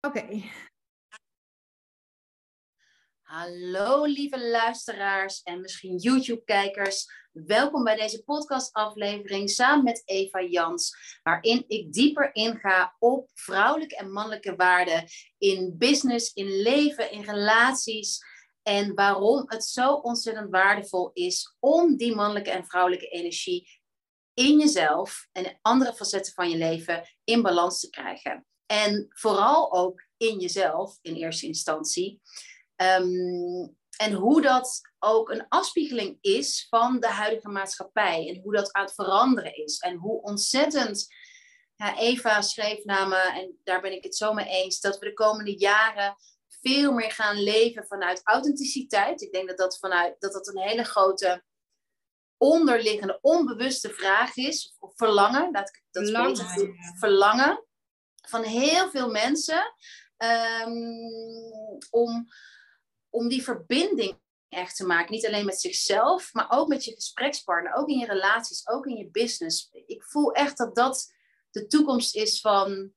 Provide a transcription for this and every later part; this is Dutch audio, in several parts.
Oké. Hallo lieve luisteraars en misschien YouTube-kijkers. Welkom bij deze podcastaflevering samen met Eva Jans, waarin ik dieper inga op vrouwelijke en mannelijke waarden in business, in leven, in relaties en waarom het zo ontzettend waardevol is om die mannelijke en vrouwelijke energie in jezelf en andere facetten van je leven in balans te krijgen. En vooral ook in jezelf in eerste instantie. Ehm, en hoe dat ook een afspiegeling is van de huidige maatschappij. En hoe dat aan het veranderen is. En hoe ontzettend. Ja, Eva schreef namen, en daar ben ik het zo mee eens, dat we de komende jaren veel meer gaan leven vanuit authenticiteit. Ik denk dat dat, vanuit, dat, dat een hele grote onderliggende, onbewuste vraag is. Of verlangen, laat ik dat verlangen, verlangen van heel veel mensen. Um, om om die verbinding echt te maken. Niet alleen met zichzelf, maar ook met je gesprekspartner. Ook in je relaties, ook in je business. Ik voel echt dat dat de toekomst is van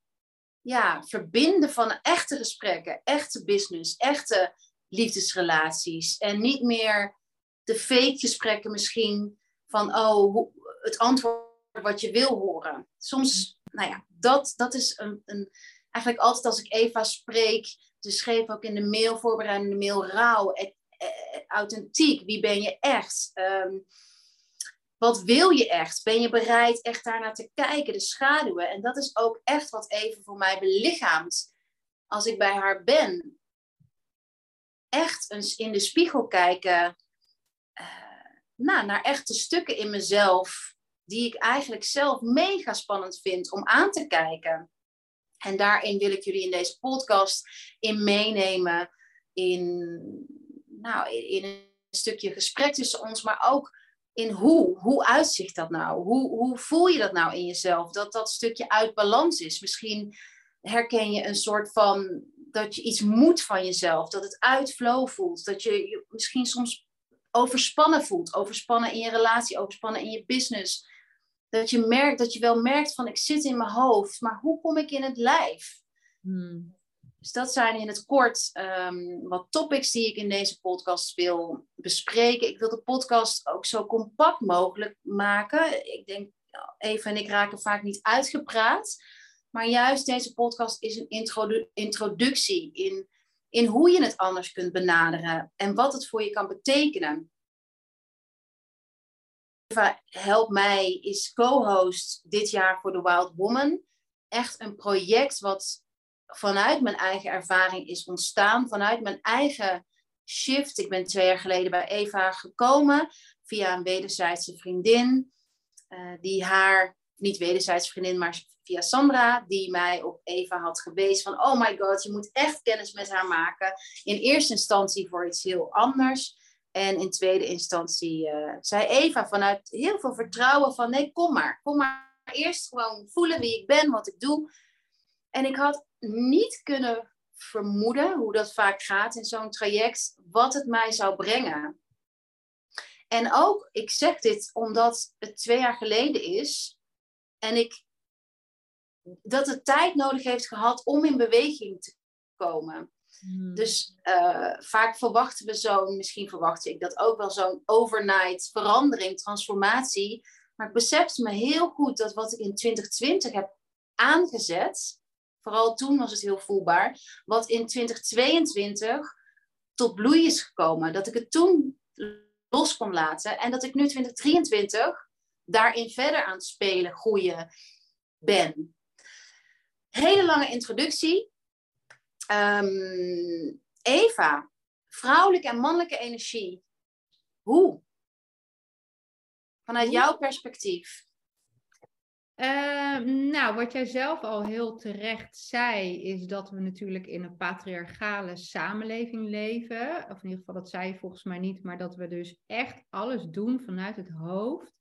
ja, verbinden van echte gesprekken, echte business, echte liefdesrelaties. En niet meer de fake gesprekken misschien van, oh, het antwoord wat je wil horen. Soms, nou ja, dat, dat is een, een, eigenlijk altijd als ik Eva spreek, ze schreef ook in de mail, voorbereidende mail, rauw, eh, eh, authentiek. Wie ben je echt? Ehm, wat wil je echt? Ben je bereid echt daarnaar te kijken, de schaduwen? En dat is ook echt wat even voor mij belichaamt als ik bij haar ben. Echt eens in de spiegel kijken uh, naar echte stukken in mezelf die ik eigenlijk zelf mega spannend vind om aan te kijken. En daarin wil ik jullie in deze podcast in meenemen in, nou, in een stukje gesprek tussen ons, maar ook in hoe. Hoe uitzicht dat nou? Hoe, hoe voel je dat nou in jezelf? Dat dat stukje uit balans is. Misschien herken je een soort van dat je iets moet van jezelf, dat het uit flow voelt, dat je je misschien soms overspannen voelt, overspannen in je relatie, overspannen in je business dat je merkt dat je wel merkt van ik zit in mijn hoofd, maar hoe kom ik in het lijf? Hmm. Dus dat zijn in het kort um, wat topics die ik in deze podcast wil bespreken. Ik wil de podcast ook zo compact mogelijk maken. Ik denk, Eva en ik raken vaak niet uitgepraat. Maar juist deze podcast is een introdu introductie in, in hoe je het anders kunt benaderen en wat het voor je kan betekenen. Help Mij is co-host dit jaar voor The Wild Woman. Echt een project wat vanuit mijn eigen ervaring is ontstaan, vanuit mijn eigen shift. Ik ben twee jaar geleden bij Eva gekomen via een wederzijdse vriendin, uh, die haar, niet wederzijdse vriendin, maar via Sandra, die mij op Eva had gewezen van, oh my god, je moet echt kennis met haar maken. In eerste instantie voor iets heel anders. En in tweede instantie uh, zei Eva vanuit heel veel vertrouwen van nee, kom maar. Kom maar eerst gewoon voelen wie ik ben, wat ik doe. En ik had niet kunnen vermoeden hoe dat vaak gaat in zo'n traject, wat het mij zou brengen. En ook, ik zeg dit omdat het twee jaar geleden is en ik dat het tijd nodig heeft gehad om in beweging te komen. Hmm. Dus uh, vaak verwachten we zo'n, misschien verwacht ik dat ook wel, zo'n overnight verandering, transformatie. Maar ik besefte me heel goed dat wat ik in 2020 heb aangezet, vooral toen was het heel voelbaar, wat in 2022 tot bloei is gekomen. Dat ik het toen los kon laten en dat ik nu 2023 daarin verder aan het spelen, groeien ben. Hele lange introductie. Um, Eva, vrouwelijke en mannelijke energie. Hoe? Vanuit jouw perspectief. Uh, nou, wat jij zelf al heel terecht zei, is dat we natuurlijk in een patriarchale samenleving leven. Of in ieder geval, dat zei je volgens mij niet, maar dat we dus echt alles doen vanuit het hoofd.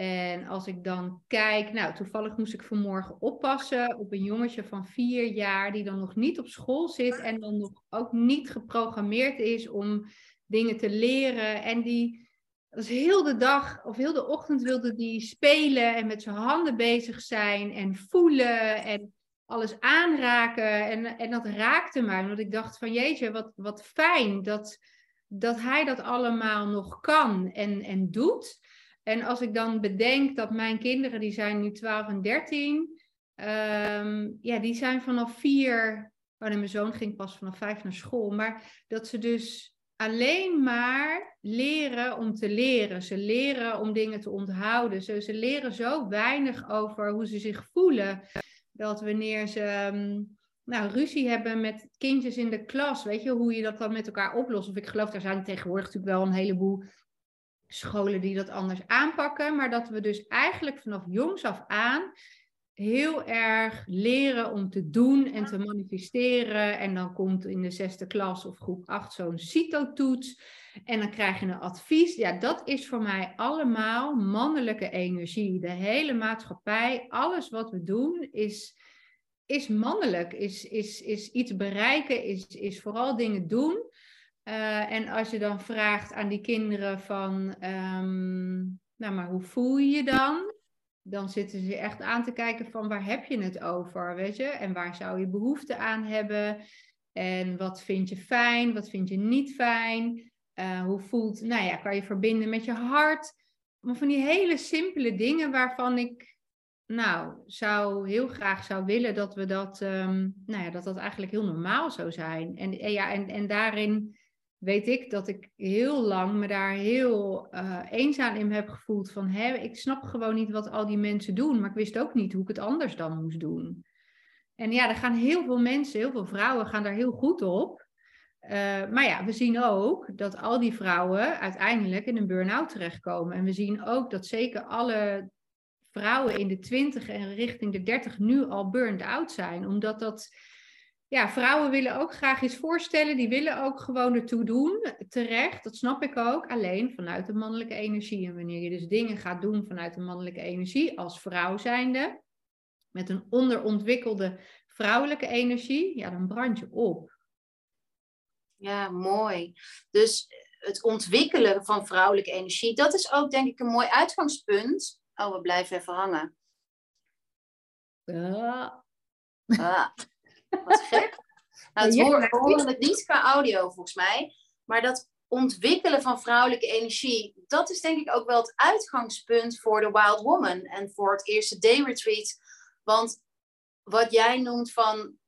En als ik dan kijk, nou, toevallig moest ik vanmorgen oppassen op een jongetje van vier jaar die dan nog niet op school zit en dan nog ook niet geprogrammeerd is om dingen te leren. En die, dus heel de dag of heel de ochtend wilde die spelen en met zijn handen bezig zijn en voelen. En alles aanraken. En, en dat raakte mij. Want ik dacht van jeetje, wat, wat fijn dat, dat hij dat allemaal nog kan en, en doet. En als ik dan bedenk dat mijn kinderen, die zijn nu 12 en 13, um, ja, die zijn vanaf vier, oh mijn zoon ging pas vanaf vijf naar school, maar dat ze dus alleen maar leren om te leren. Ze leren om dingen te onthouden. Ze, ze leren zo weinig over hoe ze zich voelen. Dat wanneer ze ehm, nou, ruzie hebben met kindjes in de klas, weet je, hoe je dat dan met elkaar oplost. Of ik geloof, daar zijn tegenwoordig natuurlijk wel een heleboel scholen die dat anders aanpakken. Maar dat we dus eigenlijk vanaf jongs af aan heel erg leren om te doen en te manifesteren. En dan komt in de zesde klas of groep acht zo'n CITO-toets. En dan krijg je een advies. Ja, dat is voor mij allemaal mannelijke energie. De hele maatschappij, alles wat we doen, is, is mannelijk. Is, is, is iets bereiken, is, is vooral dingen doen. Uh, en als je dan vraagt aan die kinderen van, um, nou maar hoe voel je je dan? Dan zitten ze echt aan te kijken van waar heb je het over, weet je? En waar zou je behoefte aan hebben? En wat vind je fijn, wat vind je niet fijn? Uh, hoe voelt, nou ja, kan je verbinden met je hart? Van die hele simpele dingen waarvan ik, nou, zou heel graag zou willen dat we dat, um, nou ja, dat dat eigenlijk heel normaal zou zijn. En ja, en, en daarin weet ik dat ik heel lang me daar heel uh, eenzaam in heb gevoeld. Van hè, ik snap gewoon niet wat al die mensen doen, maar ik wist ook niet hoe ik het anders dan moest doen. En ja, er gaan heel veel mensen, heel veel vrouwen gaan daar heel goed op. Uh, maar ja, we zien ook dat al die vrouwen uiteindelijk in een burn-out terechtkomen. En we zien ook dat zeker alle vrouwen in de 20 en richting de 30 nu al burned out zijn. Omdat dat ja, vrouwen willen ook graag iets voorstellen. Die willen ook gewoon ertoe doen. Terecht, dat snap ik ook. Alleen vanuit de mannelijke energie. En wanneer je dus dingen gaat doen vanuit de mannelijke energie, als vrouw zijnde, met een onderontwikkelde vrouwelijke energie, ja, dan brand je op. Ja, mooi. Dus het ontwikkelen van vrouwelijke energie, dat is ook denk ik een mooi uitgangspunt. Oh, we blijven even hangen. Ah. Wat gek. Nou, het we horen het niet qua audio volgens mij. Maar dat ontwikkelen van vrouwelijke energie, dat is denk ik ook wel het uitgangspunt voor de Wild Woman en voor het eerste day retreat. Want wat jij noemt van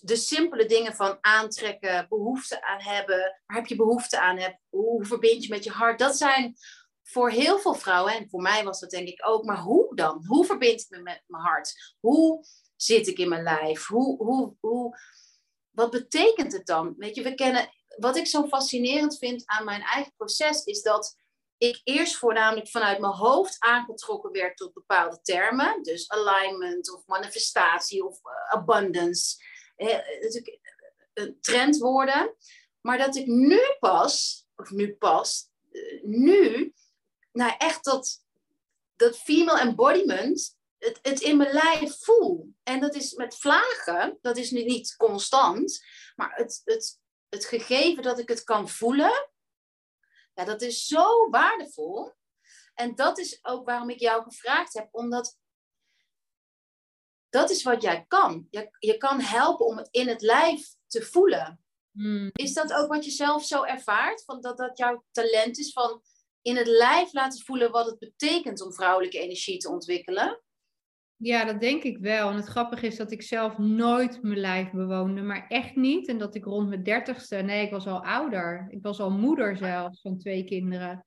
de simpele dingen van aantrekken, behoefte aan hebben, waar heb je behoefte aan hebt, hoe verbind je met je hart, dat zijn voor heel veel vrouwen, en voor mij was dat denk ik ook, maar hoe dan? Hoe verbind ik me met mijn hart? Hoe zit ik in mijn lijf? Hoe, hoe, hoe, wat betekent het dan? Weet je, we kennen, wat ik zo fascinerend vind aan mijn eigen proces is dat ik eerst voornamelijk vanuit mijn hoofd aangetrokken werd tot bepaalde termen. Dus alignment of manifestatie of uh, abundance. Eh, trendwoorden. Maar dat ik nu pas, of nu pas, uh, nu, nou echt dat, dat female embodiment het, het in mijn lijf voel. En dat is met vlagen, dat is nu niet constant, maar het, het, het gegeven dat ik het kan voelen, ja, dat is zo waardevol. En dat is ook waarom ik jou gevraagd heb, omdat dat is wat jij kan. Je, je kan helpen om het in het lijf te voelen. Hmm. Is dat ook wat je zelf zo ervaart? Van dat dat jouw talent is van in het lijf laten voelen wat het betekent om vrouwelijke energie te ontwikkelen? Ja, dat denk ik wel. En het grappige is dat ik zelf nooit mijn lijf bewoonde, maar echt niet. En dat ik rond mijn dertigste, nee, ik was al ouder. Ik was al moeder zelfs van twee kinderen.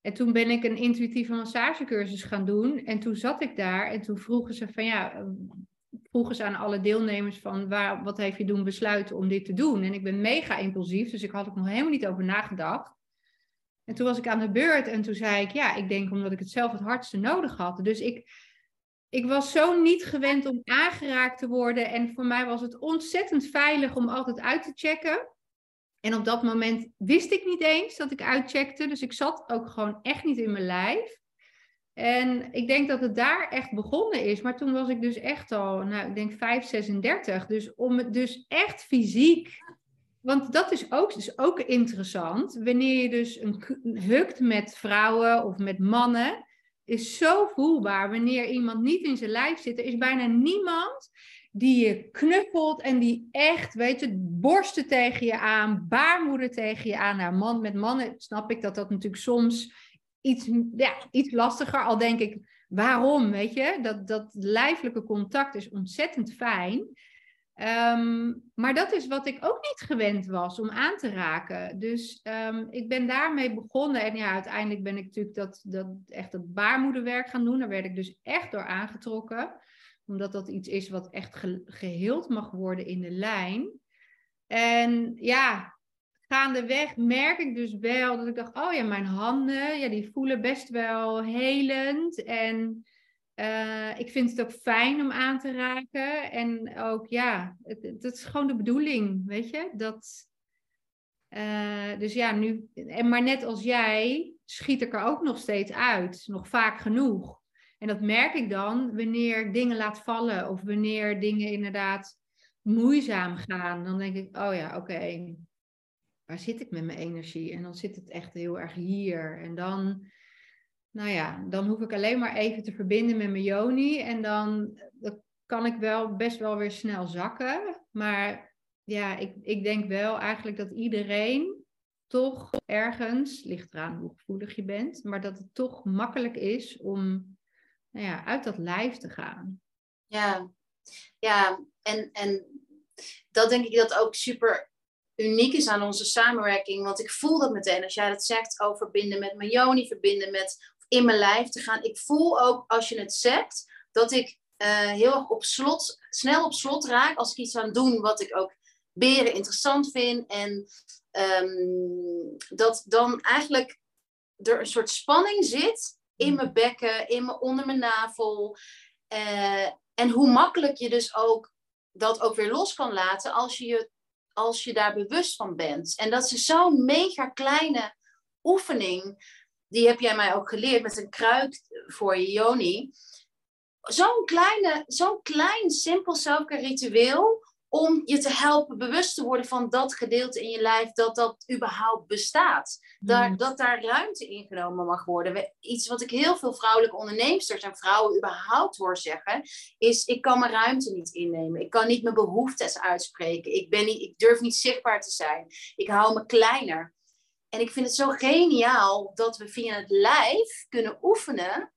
En toen ben ik een intuïtieve massagecursus gaan doen. En toen zat ik daar en toen vroegen ze van ja, vroegen ze aan alle deelnemers van waar, wat heeft je doen besluiten om dit te doen? En ik ben mega impulsief, dus ik had er nog helemaal niet over nagedacht. En toen was ik aan de beurt en toen zei ik ja, ik denk omdat ik het zelf het hardste nodig had. Dus ik, ik was zo niet gewend om aangeraakt te worden. En voor mij was het ontzettend veilig om altijd uit te checken. En op dat moment wist ik niet eens dat ik uitcheckte. Dus ik zat ook gewoon echt niet in mijn lijf. En ik denk dat het daar echt begonnen is. Maar toen was ik dus echt al, nou, ik denk 5, 36. Dus om het dus echt fysiek. Want dat is ook, is ook interessant. Wanneer je dus een, hukt met vrouwen of met mannen is zo voelbaar wanneer iemand niet in zijn lijf zit. Er is bijna niemand die je knuffelt en die echt, weet je, borsten tegen je aan, baarmoeder tegen je aan. Nou, man met mannen snap ik dat dat natuurlijk soms iets, ja, iets lastiger, al denk ik, waarom, weet je? Dat, dat lijfelijke contact is ontzettend fijn. Ehm, maar dat is wat ik ook niet gewend was om aan te raken. Dus ehm, ik ben daarmee begonnen. En ja, uiteindelijk ben ik natuurlijk dat, dat, echt dat baarmoederwerk gaan doen. Daar werd ik dus echt door aangetrokken. Omdat dat iets is wat echt geheeld mag worden in de lijn. En ja, gaandeweg merk ik dus wel dat ik dacht, oh ja, mijn handen, ja, die voelen best wel helend. En uh, ik vind het ook fijn om aan te raken. En ook, ja, het is gewoon de bedoeling, weet je? Dat, uh, dus ja, nu, en maar net als jij, schiet ik er ook nog steeds uit. Nog vaak genoeg. En dat merk ik dan wanneer ik dingen laat vallen. Of wanneer dingen inderdaad moeizaam gaan. Dan denk ik, oh ja, oké. waar zit ik met mijn energie? En dan zit het echt heel erg hier. En dan nou ja, dan hoef ik alleen maar even te verbinden met mijn yoni. En dan, kan ik wel best wel weer snel zakken. Maar ja, ik, ik denk wel eigenlijk dat iedereen toch ergens, ligt eraan hoe gevoelig je bent, maar dat het toch makkelijk is om nou ja, uit dat lijf te gaan. Ja, ja en, en dat denk ik dat ook super uniek is aan onze samenwerking. Want ik voel dat meteen als jij dat zegt over verbinden met mijn yoni, verbinden met in mijn lijf te gaan. Ik voel ook als je het zegt dat ik uh, heel erg op slot, snel op slot raak als ik iets aan doen wat ik ook beren interessant vind. En um, dat dan eigenlijk er een soort spanning zit in mijn bekken, in mijn, onder mijn navel. Uh, en hoe makkelijk je dus ook dat ook weer los kan laten als je, je, als je daar bewust van bent. En dat is zo'n mega kleine oefening die heb jij mij ook geleerd met een kruid voor je yoni. Zo'n kleine, zo'n klein, simpel selfcare ritueel om je te helpen bewust te worden van dat gedeelte in je lijf, dat dat überhaupt bestaat. Daar, mm. Dat daar ruimte ingenomen mag worden. Iets wat ik heel veel vrouwelijke onderneemsters en vrouwen überhaupt hoor zeggen, is ik kan mijn ruimte niet innemen. Ik kan niet mijn behoeftes uitspreken. Ik, ben niet, ik durf niet zichtbaar te zijn. Ik hou me kleiner. En ik vind het zo geniaal dat we via het lijf kunnen oefenen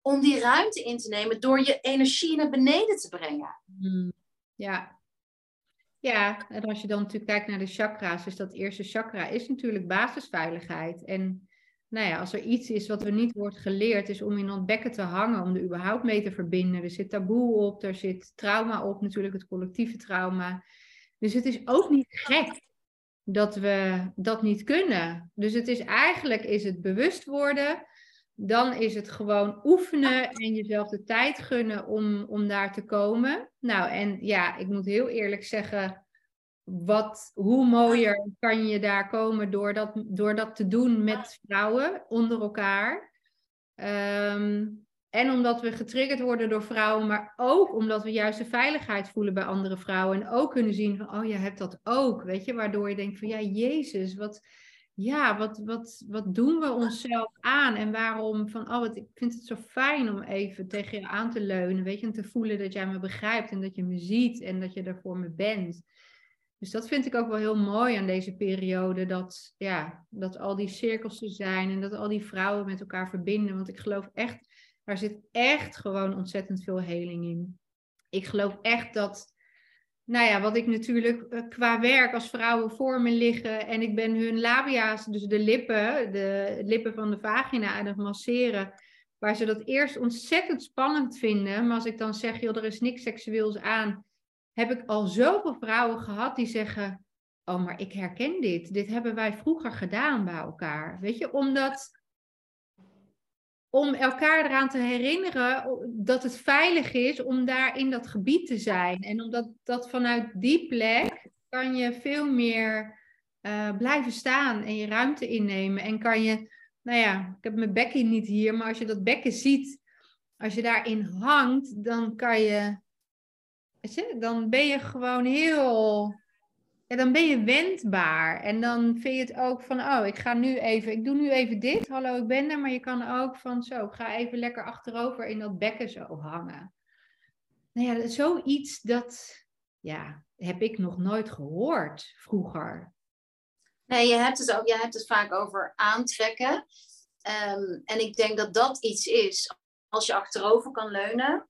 om die ruimte in te nemen door je energie naar beneden te brengen. Hmm. Ja. Ja, en als je dan natuurlijk kijkt naar de chakra's, dus dat eerste chakra is natuurlijk basisveiligheid. En nou ja, als er iets is wat er niet wordt geleerd, is om in dat bekken te hangen, om er überhaupt mee te verbinden. Er zit taboe op, er zit trauma op, natuurlijk het collectieve trauma. Dus het is ook niet gek dat we dat niet kunnen. Dus het is eigenlijk is het bewust worden. Dan is het gewoon oefenen en jezelf de tijd gunnen om, om daar te komen. Nou, en ja, ik moet heel eerlijk zeggen, wat, hoe mooier kan je daar komen door dat, door dat te doen met vrouwen onder elkaar. Um, en omdat we getriggerd worden door vrouwen, maar ook omdat we juist de veiligheid voelen bij andere vrouwen. En ook kunnen zien van, oh, je hebt dat ook. Weet je, waardoor je denkt van, ja, Jezus, wat, ja, wat, wat, wat doen we onszelf aan? En waarom van, oh, wat, ik vind het zo fijn om even tegen je aan te leunen. Weet je, en te voelen dat jij me begrijpt en dat je me ziet en dat je er voor me bent. Dus dat vind ik ook wel heel mooi aan deze periode. Dat, ja, dat al die cirkels er zijn en dat al die vrouwen met elkaar verbinden. Want ik geloof echt daar zit echt gewoon ontzettend veel heling in. Ik geloof echt dat, nou ja, wat ik natuurlijk eh, qua werk als vrouwen voor me liggen en ik ben hun labia's, dus de lippen, de lippen van de vagina aan het masseren, waar ze dat eerst ontzettend spannend vinden. Maar als ik dan zeg, joh, er is niks seksueels aan, heb ik al zoveel vrouwen gehad die zeggen, oh, maar ik herken dit. Dit hebben wij vroeger gedaan bij elkaar. Weet je, omdat om elkaar eraan te herinneren dat het veilig is om daar in dat gebied te zijn. En omdat dat vanuit die plek kan je veel meer uh, blijven staan en je ruimte innemen. En kan je, nou ja, ik heb mijn bekken niet hier, maar als je dat bekken ziet, als je daarin hangt, dan kan je, weet je, dan ben je gewoon heel dan ben je wendbaar. En dan vind je het ook van, oh, ik ga nu even, ik doe nu even dit. Hallo, ik ben er. Maar je kan ook van, zo, ik ga even lekker achterover in dat bekken zo hangen. nou ja, zoiets dat ja, heb ik nog nooit gehoord vroeger. Nee, je hebt het, ook, je hebt het vaak over aantrekken. Ehm, en ik denk dat dat iets is, als je achterover kan leunen,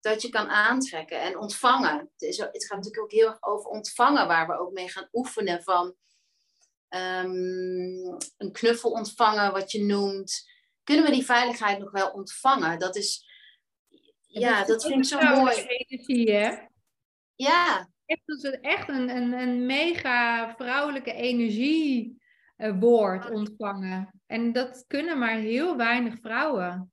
dat je kan aantrekken en ontvangen. Het, is, het gaat natuurlijk ook heel erg over ontvangen, waar we ook mee gaan oefenen van ehm, een knuffel ontvangen, wat je noemt. Kunnen we die veiligheid nog wel ontvangen? Dat is, ja, dat, vind ik zo mooi. Energie, hè? Ja. Echt, dat is echt een, een, een mega vrouwelijke energiewoord ontvangen. En dat kunnen maar heel weinig vrouwen.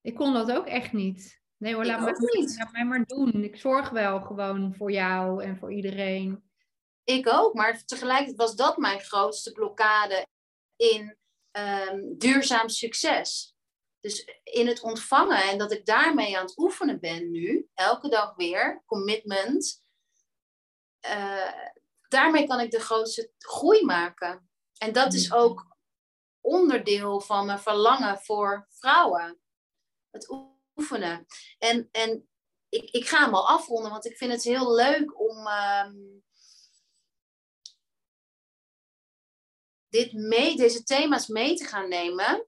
Ik kon dat ook echt niet. Nee hoor, laat mij, laat mij, maar doen. Ik zorg wel gewoon voor jou en voor iedereen. Ik ook, maar tegelijkertijd was dat mijn grootste blokkade in ehm, duurzaam succes. Dus in het ontvangen en dat ik daarmee aan het oefenen ben nu, elke dag weer, commitment. Uh, daarmee kan ik de grootste groei maken. En dat is ook onderdeel van mijn verlangen voor vrouwen. Het oefenen. En, en ik, ik ga hem al afronden, want ik vind het heel leuk om ehm, dit mee, deze thema's mee te gaan nemen.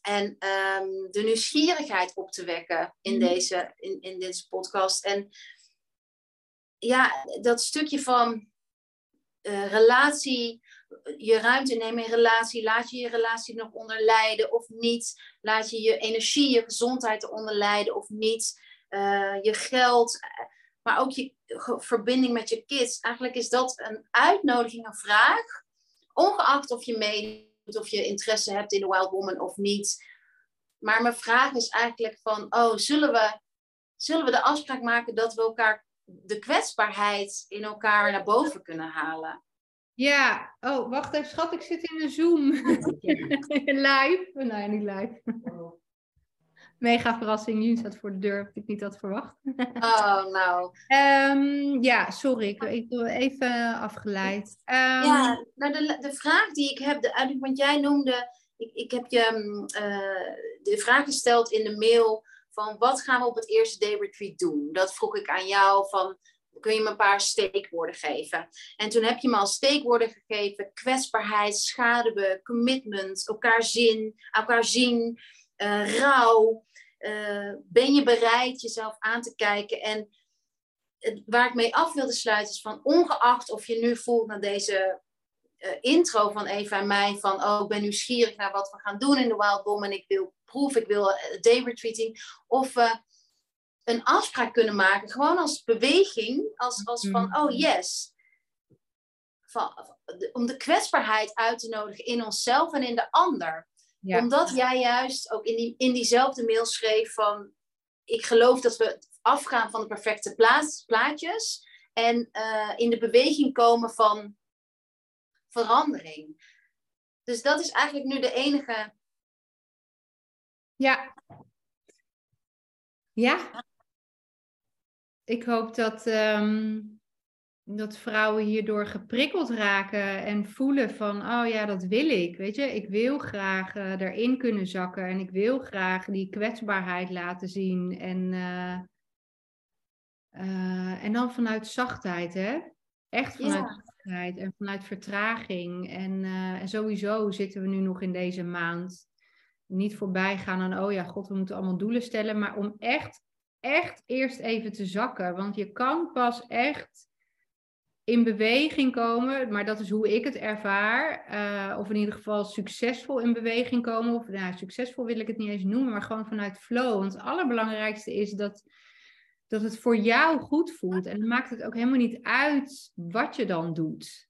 En ehm, de nieuwsgierigheid op te wekken in, mhm. deze, in, in deze podcast. En ja, dat stukje van uh, relatie, je ruimte nemen in relatie. Laat je je relatie nog onder lijden of niet? Laat je je energie, je gezondheid eronder lijden of niet? Uh, je geld, maar ook je verbinding met je kids. Eigenlijk is dat een uitnodiging, een vraag. Ongeacht of je meedoet of je interesse hebt in de Wild Woman of niet. Maar mijn vraag is eigenlijk van, oh, zullen we, zullen we de afspraak maken dat we elkaar de kwetsbaarheid in elkaar naar boven kunnen halen? Ja, oh, wacht even, schat, ik zit in een Zoom. live? Nee, niet live. Mega verrassing, jullie staat voor de deur, heb ik niet had verwacht. oh, nou. Um, ja, sorry, ik, ik even afgeleid. Um, ja, nou de, de vraag die ik heb, de, want jij noemde, ik, ik heb je uh, de vraag gesteld in de mail van wat gaan we op het eerste day retreat doen? Dat vroeg ik aan jou van kun je me een paar steekwoorden geven. En toen heb je me al steekwoorden gegeven: kwetsbaarheid, schaduwen, commitment, elkaar zien, elkaar zien, uh, rouw. Uh, ben je bereid jezelf aan te kijken? En waar ik mee af wilde sluiten is van ongeacht of je nu voelt naar deze uh, intro van Eva en mij van oh ik ben nieuwsgierig naar wat we gaan doen in de Wild Bomb en ik wil proeven, ik wil day retreating of een afspraak kunnen maken, gewoon als beweging, als, als van, mhm. oh yes. Van, om de kwetsbaarheid uit te nodigen in onszelf en in de ander. Omdat jij juist ook in, die, in diezelfde mail schreef van, ik geloof dat we afgaan van de perfecte plaats, plaatjes en uh, in de beweging komen van verandering. Dus dat is eigenlijk nu de enige. Ja. Ja, ik hoop dat, ehm, dat vrouwen hierdoor geprikkeld raken en voelen van, oh ja, dat wil ik. Weet je, ik wil graag uh, erin kunnen zakken en ik wil graag die kwetsbaarheid laten zien. En, uh, uh, en dan vanuit zachtheid, hè? Echt vanuit zachtheid en vanuit vertraging. En, en sowieso zitten we nu nog in deze maand niet voorbij gaan aan, oh ja, god, we moeten allemaal doelen stellen, maar om echt echt eerst even te zakken. Want je kan pas echt in beweging komen, maar dat is hoe ik het ervaar. Uh, of in ieder geval succesvol in beweging komen. Of nou, succesvol wil ik het niet eens noemen, maar gewoon vanuit flow. Want het allerbelangrijkste is dat, dat het voor jou goed voelt. En dan maakt het ook helemaal niet uit wat je dan doet.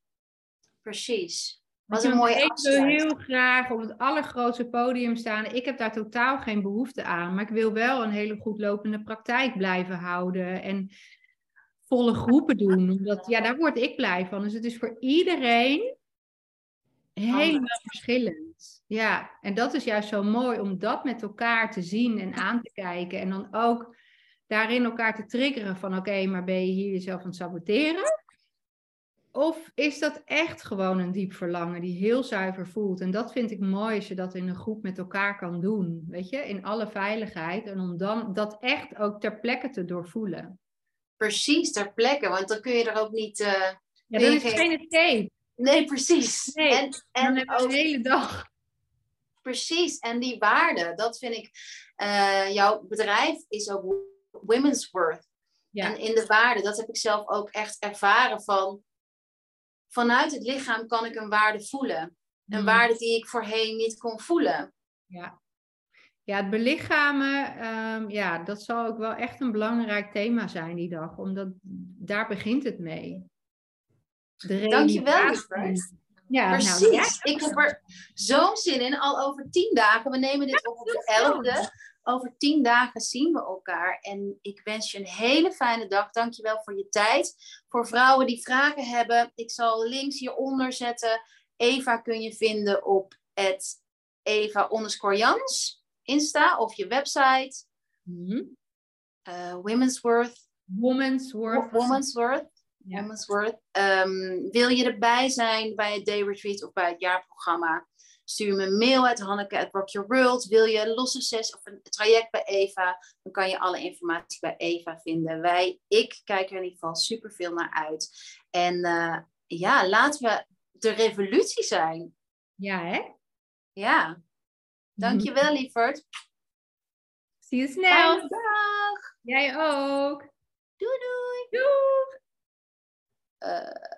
Precies. Wat een mooie Ik wil heel graag op het allergrootste podium staan. Ik heb daar totaal geen behoefte aan. Maar ik wil wel een hele goed lopende praktijk blijven houden. En volle groepen doen. Omdat, ja, daar word ik blij van. Dus het is voor iedereen helemaal verschillend. Ja, en dat is juist zo mooi om dat met elkaar te zien en aan te kijken. En dan ook daarin elkaar te triggeren van oké, maar ben je hier jezelf aan het saboteren? Of is dat echt gewoon een diep verlangen die heel zuiver voelt? En dat vind ik mooi als je dat in een groep met elkaar kan doen, weet je, in alle veiligheid. En om dan dat echt ook ter plekke te doorvoelen. Precies, ter plekke, want dan kun je er ook niet. Uh, ja, dan is geen. Nee, precies. Nee, en, en ook... de hele dag. Precies, en die waarde, dat vind ik. Uh, jouw bedrijf is ook Women's Worth. Ja. En in de waarde, dat heb ik zelf ook echt ervaren van vanuit het lichaam kan ik een waarde voelen. Een mm. waarde die ik voorheen niet kon voelen. Ja, ja het belichamen, um, ja, dat zal ook wel echt een belangrijk thema zijn die dag. Omdat daar begint het mee. Dankjewel, Lieverd. Ja, nou, Precies. ik heb er zo'n zin in. Al over tien dagen. We nemen dit op op de 11e. Over tien dagen zien we elkaar. En ik wens je een hele fijne dag. Dankjewel voor je tijd. Voor vrouwen die vragen hebben, ik zal links hieronder zetten. Eva kun je vinden op het Eva Jans, Insta of je website. Mm Women's Worth. Women's Worth. Women's Worth. Women's Worth. Um, wil je erbij zijn bij het Day Retreat of bij het jaarprogramma? Stuur me een mail uit Hanneke at Rock Your World. Wil je een losse sessie of een traject bij Eva? Dan kan je alle informatie bij Eva vinden. Wij, ik kijk er in ieder geval super veel naar uit. En uh, ja, laten we de revolutie zijn. Ja, hè? Ja. Dankjewel, lieverd. Zie je snel. dag. Jij ook. Doei, doei. Doei. Uh...